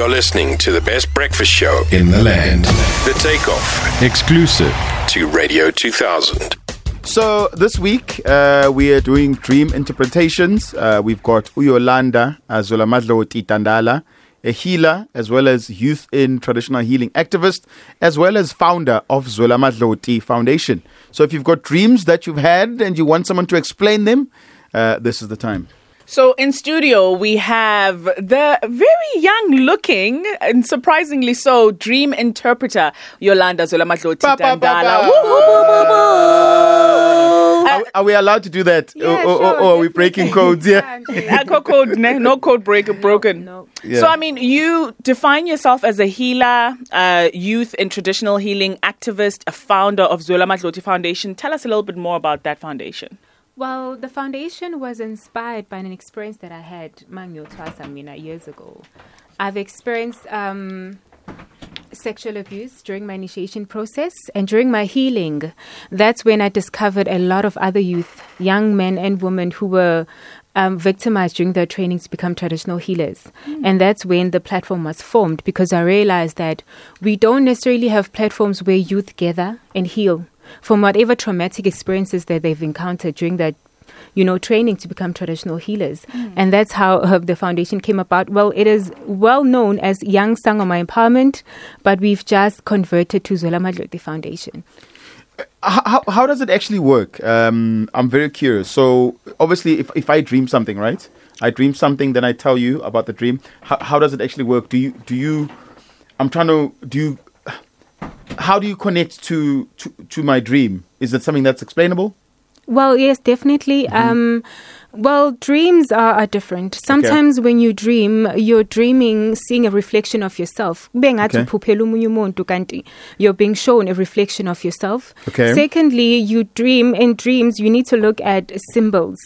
You're listening to the best breakfast show in the land. The Takeoff Exclusive. to Radio 2000. So this week uh, we are doing dream interpretations. Uh, we've got Uyolanda Zwelamadloti Dandala, a healer as well as youth in traditional healing activist, as well as founder of Zwelamadloti Foundation. So if you've got dreams that you've had and you want someone to explain them, uh, this is the time. So in studio we have the very young looking and surprisingly so dream interpreter Yolanda Zwelamadloti Dandala. woo. Are, are we allowed to do that, Yeah, or, or- sure, or are we breaking codes? Yeah. Uh, code, no code break broken. no. Yeah. So I mean, you define yourself as a healer, uh, youth in traditional healing activist, a founder of Zwelamadloti Foundation. Tell us a little bit more about that foundation. Well, the foundation was inspired by an experience that I had Mangyo Twasamina years ago. I've experienced um, sexual abuse during my initiation process and during my healing. That's when I discovered a lot of other youth, young men and women who were um, victimized during their training to become traditional healers. And that's when the platform was formed because I realized that we don't necessarily have platforms where youth gather and heal from whatever traumatic experiences that they've encountered during that you know, training to become traditional healers. And that's how uh, the foundation came about. Well, it is well known as Young Sangoma Empowerment, but we've just converted to Zwelamadloti Foundation. how, how- how does it actually work? Um, I'm very curious. So obviously, if, if I dream something, right? I dream something, then I tell you about the dream. How, how does it actually work? Do you do you? I'm trying to do you. How do you connect to to, to my dream? Is it something that's explainable? Well, yes, definitely. Um, well, dreams are, are different. Sometimes when you dream, you're dreaming, seeing a reflection of yourself. Bengathi Okay. uphuphela omunye umuntu kanti You're being shown a reflection of yourself. Okay. Secondly, you dream. In dreams, you need to look at symbols.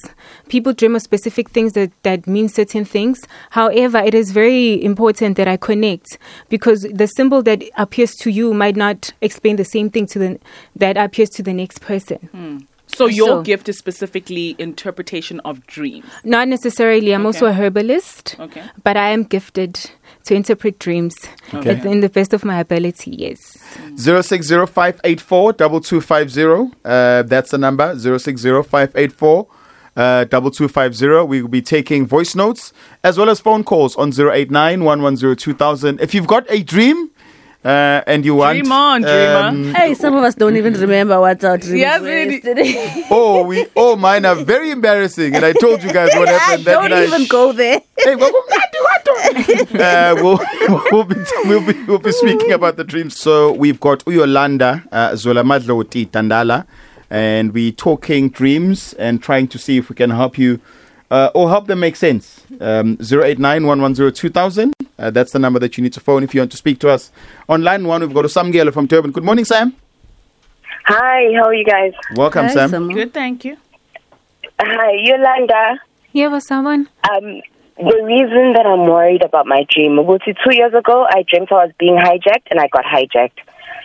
People dream of specific things that, that mean certain things. However, it is very important that I connect because the symbol that appears to you might not explain the same thing to the that appears to the next person. Hmm. So your So- gift is specifically interpretation of dreams. Not necessarily. I'm also a herbalist. Okay. But I am gifted to interpret dreams Okay. in the best of my ability, yes. Zero six zero five eight four double two five zero. Uh, that's the number. Zero six zero five eight four. Uh, double two five zero. We will be taking voice notes as well as phone calls on zero eight nine one one zero two thousand. If you've got a dream uh, and you want, Dream on, dreamer. um, Hey, some of us don't even remember what our dreams Yes, were really. yesterday. oh, we oh mine are very embarrassing, and I told you guys what happened that don't night. even go there. Hey, what, uh, we'll, we'll, be, we'll, be, we'll be speaking about the dreams. So we've got Uyolanda uh, Zwelamadloti Dandala, and we're talking dreams and trying to see if we can help you uh, or help them make sense. Um, 089 Uh, that's the number that you need to phone if you want to speak to us. On line one, we've got Sam Gelo from Durban. Good morning, Sam. Hi, how are you guys? Welcome, Hi, Sam. Samo. Good, thank you. Hi, Yolanda. Here was someone. Um, the reason that I'm worried about my dream was two years ago, I dreamt I was being hijacked and I got hijacked.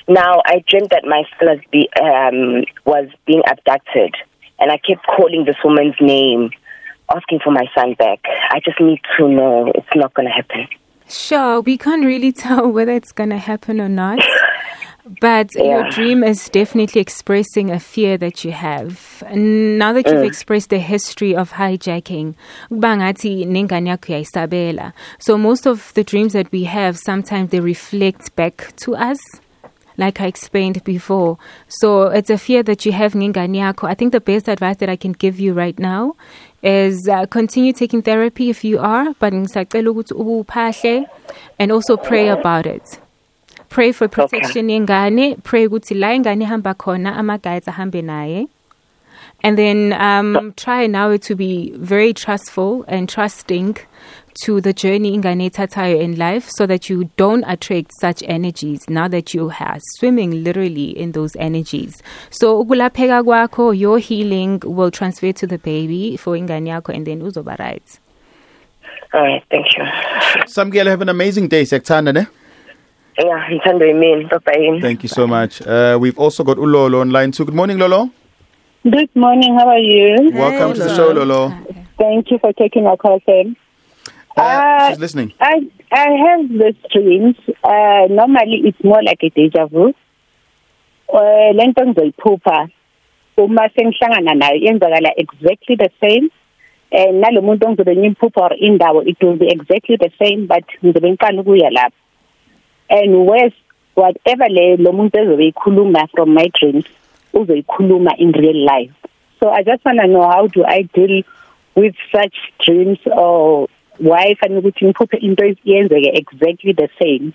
Now, I dreamt that my son was, be, um, was being abducted and I kept calling this woman's name, asking for my son back. I just need to know it's not going to happen. Sure, we can't really tell whether it's going to happen or not. But your dream is definitely expressing a fear that you have. Now that you've mm. expressed the history of hijacking, bangathi nengane yakho uyayisabela. so most of the dreams that we have, sometimes they reflect back to us. Like I explained before. So it's a fear that you have ngengane yakho. I think the best advice that I can give you right now is uh, continue taking therapy if you are, but and also pray about it. Pray for protection in yengane, pray ukuthi la ingane ihamba khona ama-guides ahambe naye. And then um, try now to be very trustful and trusting to the journey ingane ethathayo in life so that you don't attract such energies now that you are swimming literally in those energies. So ukulapheka kwakho, your healing will transfer to the baby for ingane yakho and then uzoba right. All right, thank you. Sam Gelo, have an amazing day. Sektana, ne? Yeah, Ntando Imin. Bye-bye. Thank you so much. Uh, we've also got Ulolo online too. Good morning, Lolo. Good morning. How are you? Welcome to the show, Lolo. Thank you for taking our call, Sam. Uh, Uh, she's listening. I I have the dreams. Uh, normally, it's more like a deja vu. Uh, lento ngizoyiphupha uma sengihlangana nayo yenzakala exactly the same and nalo muntu ongizobe ngimphupha or indawo it will be exactly the same but ngizobe ngiqala ukuya lapho and worse whatever le lo muntu ezobe from my dreams uzoyikhuluma in real life so i just want to know how do i deal with such dreams or why fanele ukuthi ngiphuphe into yenzeke exactly the same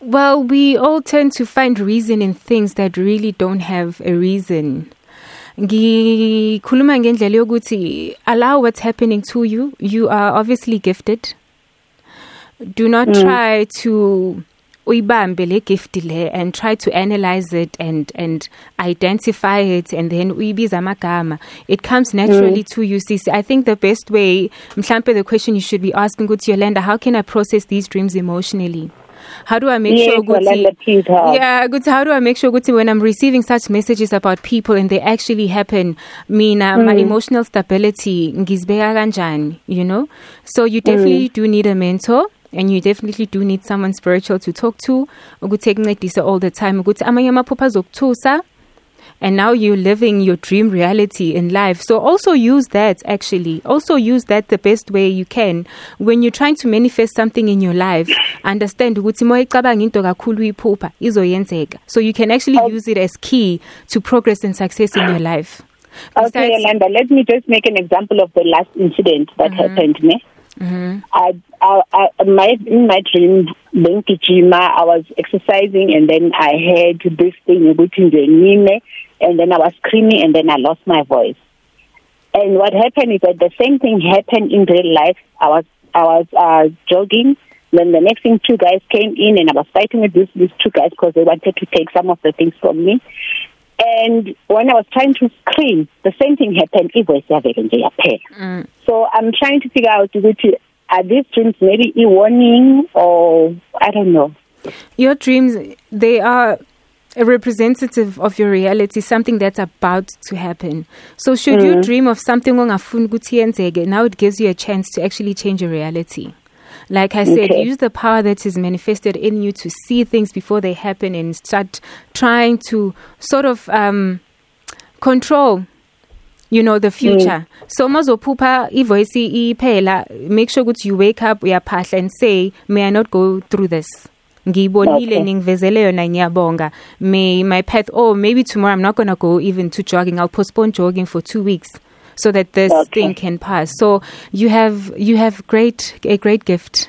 Well, we all tend to find reason in things that really don't have a reason. Ngikhuluma ngendlela yokuthi allow what's happening to you. You are obviously gifted. Do not mm. try to uyibambe le gift le and try to analyze it and and identify it and then uyibiza amagama it comes naturally mm. to you sis i think the best way mhlambe the question you should be asking ukuthi yolanda how can i process these dreams emotionally how do I make yes, sure ukuthi yeah ukuthi how do I make sure ukuthi when I'm receiving such messages about people and they actually happen mina mm. my emotional stability ngizibeka kanjani you know so you definitely mm. do need a mentor and you definitely do need someone spiritual to talk to ukuthi ekuncedise all the time ukuthi amanye amaphupho azokuthusa and now you're living your dream reality in life. So also use that actually. Also use that the best way you can. When you're trying to manifest something in your life, understand ukuthi moyicabanga into kakhulu uyiphupha izoyenzeka. So you can actually use it as key to progress and success in your life. Okay, Yolanda, let me just make an example of the last incident that mm-hmm. happened me. Mm-hmm. I, I, I, my, in my dream, Benkijima, I was exercising and then I heard this thing, and then I was screaming and then I lost my voice. And what happened is that the same thing happened in real life. I was I was uh, jogging. Then the next thing, two guys came in and I was fighting with these, these two guys because they wanted to take some of the things from me. And when I was trying to scream, the same thing happened. it was very Mm. So I'm trying to figure out which are these dreams maybe a warning or I don't know. Your dreams, they are a representative of your reality, something that's about to happen. So, should mm. you dream of something now it gives you a chance to actually change your reality. Like I said, okay. use the power that is manifested in you to see things before they happen and start trying to sort of um, control you know the future mm. so mazophupha ivoice iphela make sure that you wake up uyaphahla and say may i not go through this ngiyibonile Okay. ningivezele yona ngiyabonga may my path oh maybe tomorrow i'm not going to go even to jogging i'll postpone jogging for 2 weeks so that this Okay. thing can pass so you have you have great a great gift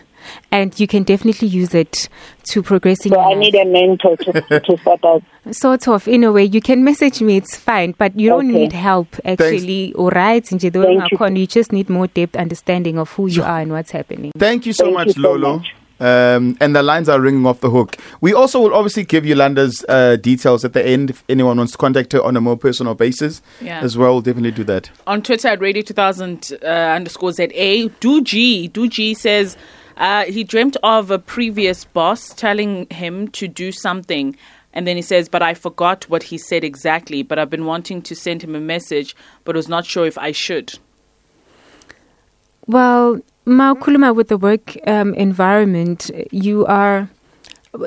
and you can definitely use it to progress in So your I need a mentor to, to sort out. sort of in a way you can message me it's fine but you don't Okay. need help actually all right nje though Thank you. you just need more depth understanding of who you are and what's happening Thank you so Thank much, you so Lolo. much. Um, and the lines are ringing off the hook. We also will obviously give Yolanda's uh, details at the end if anyone wants to contact her on a more personal basis Yeah. as well. Definitely do that. on Twitter at Radio 2000 uh, underscore ZA. Duji, Duji says uh, he dreamt of a previous boss telling him to do something. And then he says, but I forgot what he said exactly, but I've been wanting to send him a message, but was not sure if I should. Well, Maukuluma with the work um, environment, you are.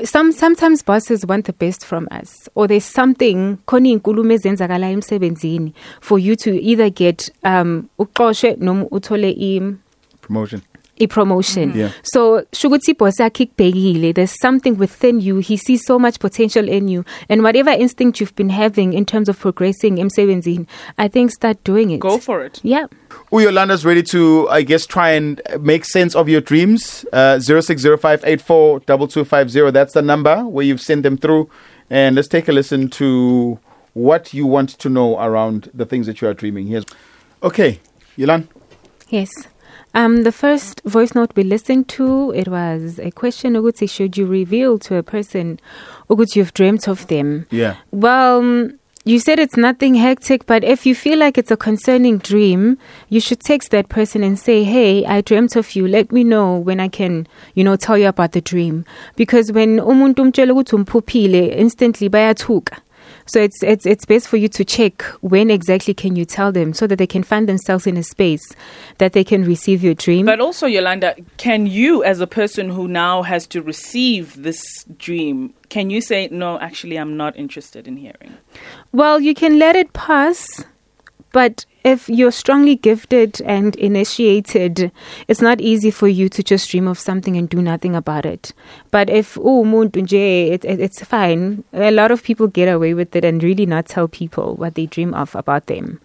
Some sometimes bosses want the best from us, or there's something khona inkulumo ezenzakala emsebenzini for you to either get um uqoshwe noma uthole i Promotion. I-promotion Yeah. so shukuthi boss yakhe ikubhekile there's something within you he sees so much potential in you and whatever instinct you've been having in terms of progressing emsebenzini i think start doing it Go for it. yeah Uyolanda's ready to, I guess, try and make sense of your dreams. Uh, 0605842250. That's the number where you've sent them through. And let's take a listen to what you want to know around the things that you are dreaming. Here's Okay, Yolan. Yes. Um, the first voice note we listened to, it was a question, ukuthi, should you reveal to a person ukuthi you've dreamt of them? Yeah. Well, um, you said it's nothing hectic, but if you feel like it's a concerning dream, you should text that person and say, Hey, I dreamt of you. Let me know when I can, you know, tell you about the dream. Because when umuntu umtshela ukuthi umphuphile, instantly bayathuka. So it's it's it's best for you to check when exactly can you tell them so that they can find themselves in a space that they can receive your dream. But also, Yolanda, can you, as a person who now has to receive this dream, can you say, no, actually, I'm not interested in hearing? Well, you can let it pass, but if you're strongly gifted and initiated, it's not easy for you to just dream of something and do nothing about it. But if oh, it, it, it's fine. A lot of people get away with it and really not tell people what they dream of about them.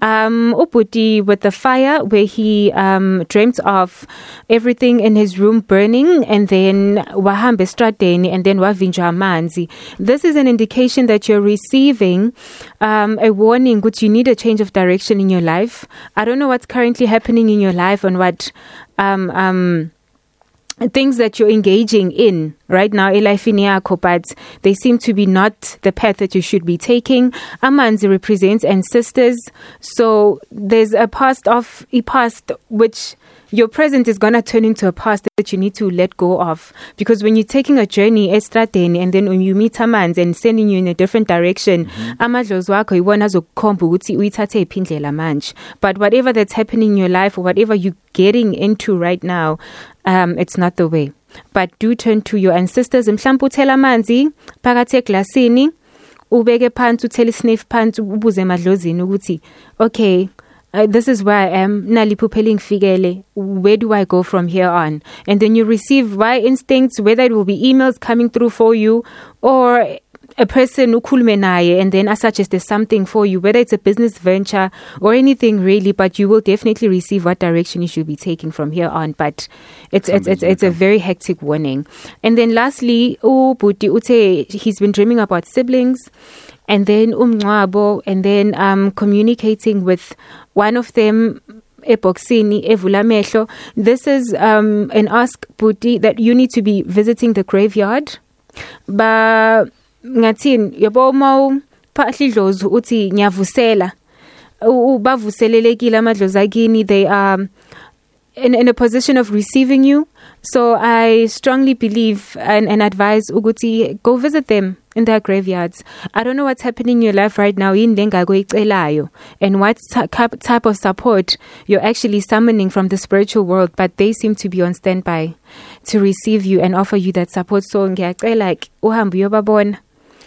Um, Uputi with the fire, where he um, dreamt of everything in his room burning, and then wahambe stradeni, and then wavinja amanzi. This is an indication that you're receiving um, a warning, which you need a change of direction in your life. I don't know what's currently happening in your life and what. Um, um, things that you're engaging in right now elifini yakho but they seem to be not the path that you should be taking. Amanzi represents ancestors. So there's a past of a past which your present is going to turn into a past that you need to let go of because when you're taking a journey estradeni and then when you meet amanzi and sending you in a different direction amadlozi wakho iwona azokukhomba ukuthi uyithathe iphi indlela manje but whatever that's happening in your life or whatever you're getting into right now um, it's not the way. But do turn to your ancestors. Mhlawumbe uthela amanzi phakathi eglasini ubeke phansi uthela isniff phansi ubuze emadlozini ukuthi okay uh, this is where I am. Naliphupho elingifikele where do I go from here on? And then you receive by instincts whether it will be emails coming through for you or a person ukhulume naye and then asuggest there's something for you whether it's a business venture or anything really but you will definitely receive what direction you should be taking from here on. But it's it's it's, it's a very hectic warning. And then lastly ubuti ute he's been dreaming about siblings and then umncwabo and then um communicating with one of them eboxini evula mehlo. This is um an ask buti that you need to be visiting the graveyard. Ba ngathini? Yabo uma phahla idlozi uthi ngiyavusela. Bavuselelekile amadlozi akini they are in, in a position of receiving you. So i strongly believe and, and advise ukuthi go visit them in their graveyards. I don't know what's happening in your life right now. Yini lengakoyicelayo and what type of support you're actually summoning from the spiritual world but they seem to be on standby to receive you and offer you that support. So like uhambe uyobabona.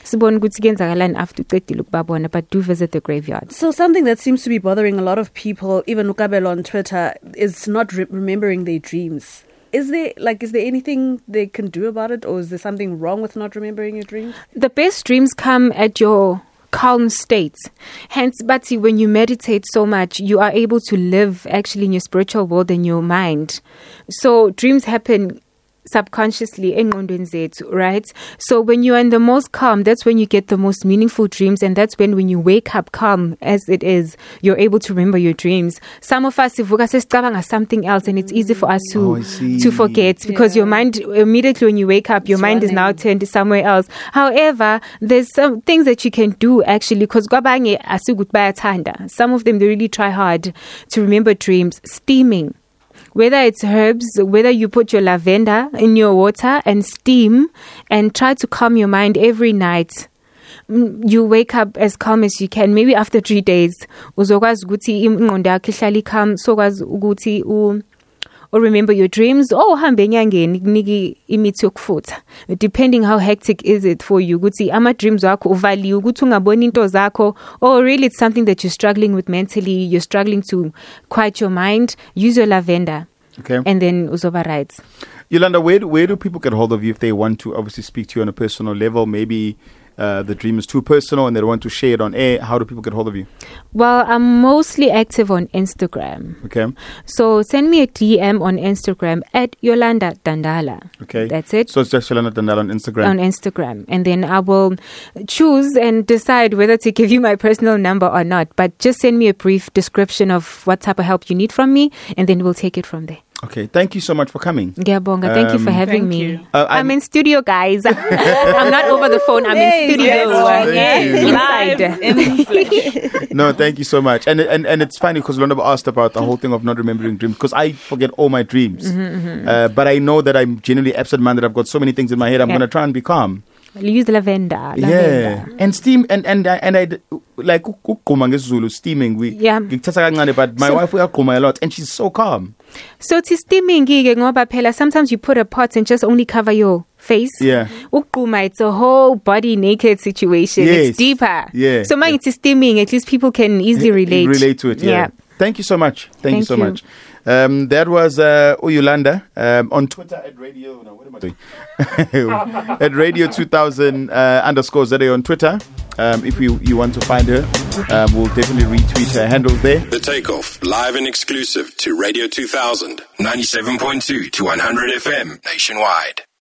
Sibone ukuthi kuyenzakalani after ucedile ukubabona but do visit the graveyard. So something that seems to be bothering a lot of people, even Ukabel on Twitter, is not re- remembering their dreams. Is there like is there anything they can do about it, or is there something wrong with not remembering your dreams? the best dreams come at your calm state. Hence, Bati, when you meditate so much, you are able to live actually in your spiritual world and your mind. So dreams happen subconsciously engqondweni zethu right? So when you are in the most calm that's when you get the most meaningful dreams and that's when when you wake up calm as it is you're able to remember your dreams. Some of us sivuka sesicabanga something else and it's easy for us to Oh, to forget because your mind immediately when you wake up your It's mind is now running. turned somewhere else. However there's some things that you can do actually because kwabanye asikuthi bayathanda. Some of them they really try hard to remember dreams. Steaming whether it's herbs, whether you put your lavender in your water and steam and try to calm your mind every night. Mm, You wake up as calm as you can. Maybe after three days, uzokwazi ihlale calm, sokwazi u or remember your dreams. Or uhambe enyangeni kuniki imithi yokufutha. Depending how hectic is it for you ukuthi ama dreams wakho uvaliwe ukuthi ungaboni into zakho. Or really it's something that you're struggling with mentally. You're struggling to quiet your mind. Use your lavender. Okay. and then uzoba right. Yolanda, where do, where do people get hold of you if they want to obviously speak to you on a personal level? Maybe uh, the dream is too personal and they don't want to share it on air. How do people get hold of you? well i'm mostly active on instagram Okay. so send me a dm on instagram at yolanda dandala Okay. that's it So it's just Yolanda Dandala on Instagram. on Instagram, and then I will choose and decide whether to give you my personal number or not. But just send me a brief description of what type of help you need from me, and then we'll take it from there. Okay. Thank you so much for coming. Ngiyabonga, thank you for Um, having me. Uh, I'm, I'm- in studio, guys. I'm not over the phone. I'm in studio. Thank Yeah, you. Live inside. in. No, thank you so much. And and and it's funny because Yolanda asked about the whole thing of not remembering dreams because I forget all my dreams. Mm-hmm, Uh, but I know that I'm genuinely absent-minded. I've got so many things in my head. I'm Yeah. going to try and be calm. use lavender. Yeah, lavender. and steam and and I- and I d- like ukugquma ngesizulu steaming we Yeah. ngikuthatha kancane but my So- wife uyagquma a lot and she's so calm. So to steaming ke ngoba phela sometimes you put a pot and just only cover your face. Yeah. It's a whole body naked situation. Yes. It's deeper. Yeah. So my it's steaming at least people can easily relate. relate to it. Yeah. Thank you so much. Thank, you so you. much. Um, that was uh, Uyulanda um, on Twitter at radio. No, what am I doing? at radio 2000 uh, underscore ZA on Twitter. Um, if you, you want to find her, um, we'll definitely retweet her handles there. The Takeoff, live and exclusive to Radio 2000, 97.2 to 100 FM nationwide.